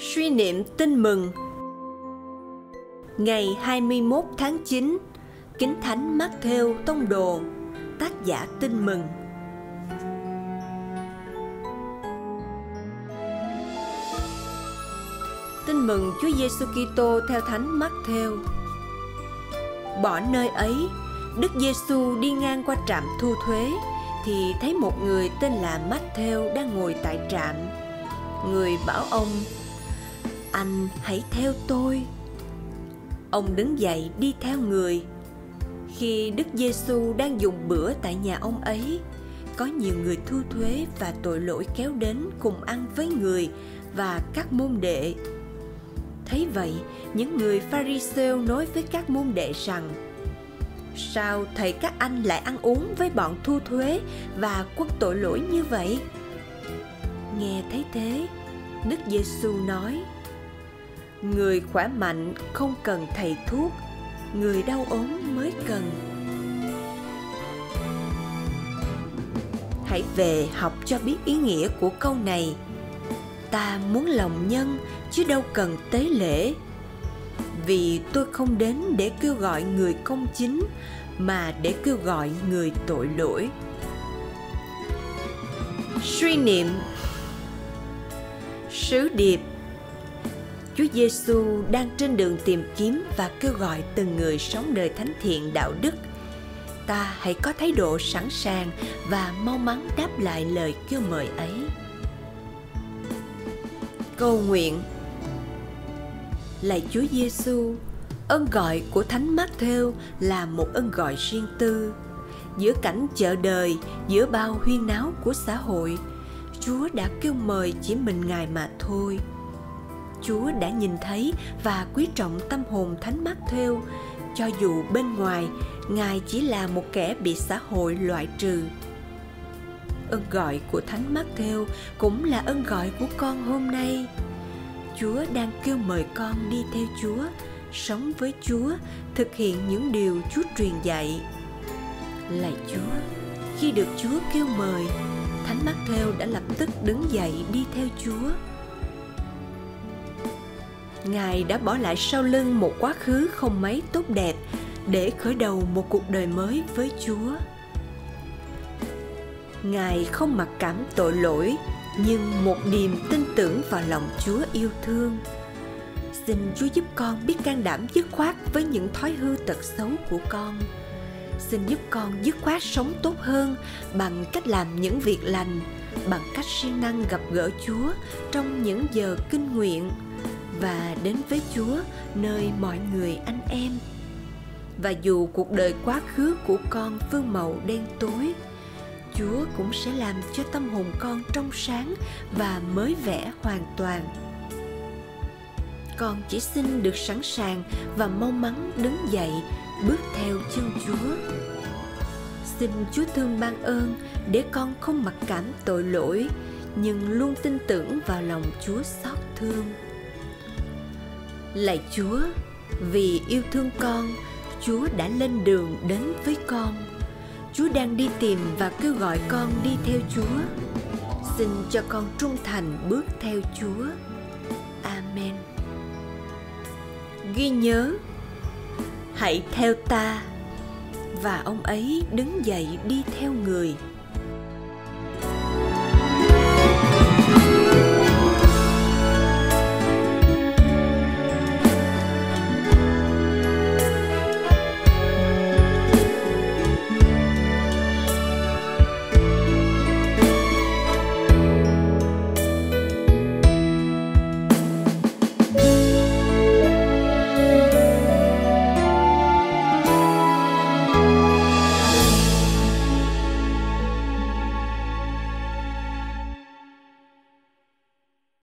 Suy niệm tin mừng. Ngày 21 tháng 9 Kính Thánh Mát Theo Tông Đồ Tác giả tin mừng. Tin mừng Chúa Giêsu Kitô theo Thánh Mát Theo Bỏ nơi ấy, Đức Giêsu đi ngang qua trạm thu thuế thì thấy một người tên là Mát Theo đang ngồi tại trạm. Người bảo ông anh hãy theo tôi. Ông đứng dậy đi theo người. Khi đức giêsu đang dùng bữa tại nhà ông ấy, có nhiều người thu thuế và tội lỗi kéo đến cùng ăn với người và các môn đệ. Thấy vậy, những người pharisêu nói với các môn đệ rằng, sao thầy các anh lại ăn uống với bọn thu thuế và quốc tội lỗi như vậy? Nghe thấy thế, đức giêsu nói người khỏe mạnh không cần thầy thuốc, người đau ốm mới cần. Hãy về học cho biết ý nghĩa của câu này. Ta muốn lòng nhân, chứ đâu cần tế lễ. Vì tôi không đến để kêu gọi người công chính, mà để kêu gọi người tội lỗi. Suy niệm. Sứ điệp. Chúa Giêsu đang trên đường tìm kiếm và kêu gọi từng người sống đời thánh thiện đạo đức. Ta hãy có thái độ sẵn sàng và mau mắn đáp lại lời kêu mời ấy. Cầu nguyện Lạy Chúa Giêsu, ơn gọi của Thánh Matthew là một ơn gọi riêng tư. Giữa cảnh chợ đời, giữa bao huyên náo của xã hội, Chúa đã kêu mời chỉ mình Ngài mà thôi Chúa đã nhìn thấy và quý trọng tâm hồn thánh mắt theo, cho dù bên ngoài Ngài chỉ là một kẻ bị xã hội loại trừ. Ơn gọi của thánh mắt theo cũng là ơn gọi của con hôm nay. Chúa đang kêu mời con đi theo Chúa, sống với Chúa, thực hiện những điều Chúa truyền dạy. Lạy Chúa, khi được Chúa kêu mời, Thánh Mắt Theo đã lập tức đứng dậy đi theo Chúa ngài đã bỏ lại sau lưng một quá khứ không mấy tốt đẹp để khởi đầu một cuộc đời mới với chúa. Ngài không mặc cảm tội lỗi, nhưng một niềm tin tưởng vào lòng chúa yêu thương. Xin chúa giúp con biết can đảm dứt khoát với những thói hư tật xấu của con. Xin giúp con dứt khoát sống tốt hơn bằng cách làm những việc lành, bằng cách siêng năng gặp gỡ chúa trong những giờ kinh nguyện và đến với Chúa nơi mọi người anh em. Và dù cuộc đời quá khứ của con phương màu đen tối, Chúa cũng sẽ làm cho tâm hồn con trong sáng và mới vẽ hoàn toàn. Con chỉ xin được sẵn sàng và mau mắn đứng dậy bước theo chân Chúa. Xin Chúa thương ban ơn để con không mặc cảm tội lỗi nhưng luôn tin tưởng vào lòng Chúa xót thương lạy chúa, vì yêu thương con, chúa đã lên đường đến với con. Chúa đang đi tìm và kêu gọi con đi theo chúa. Xin cho con trung thành bước theo chúa. Amen. Ghi nhớ, hãy theo ta. Và ông ấy đứng dậy đi theo người.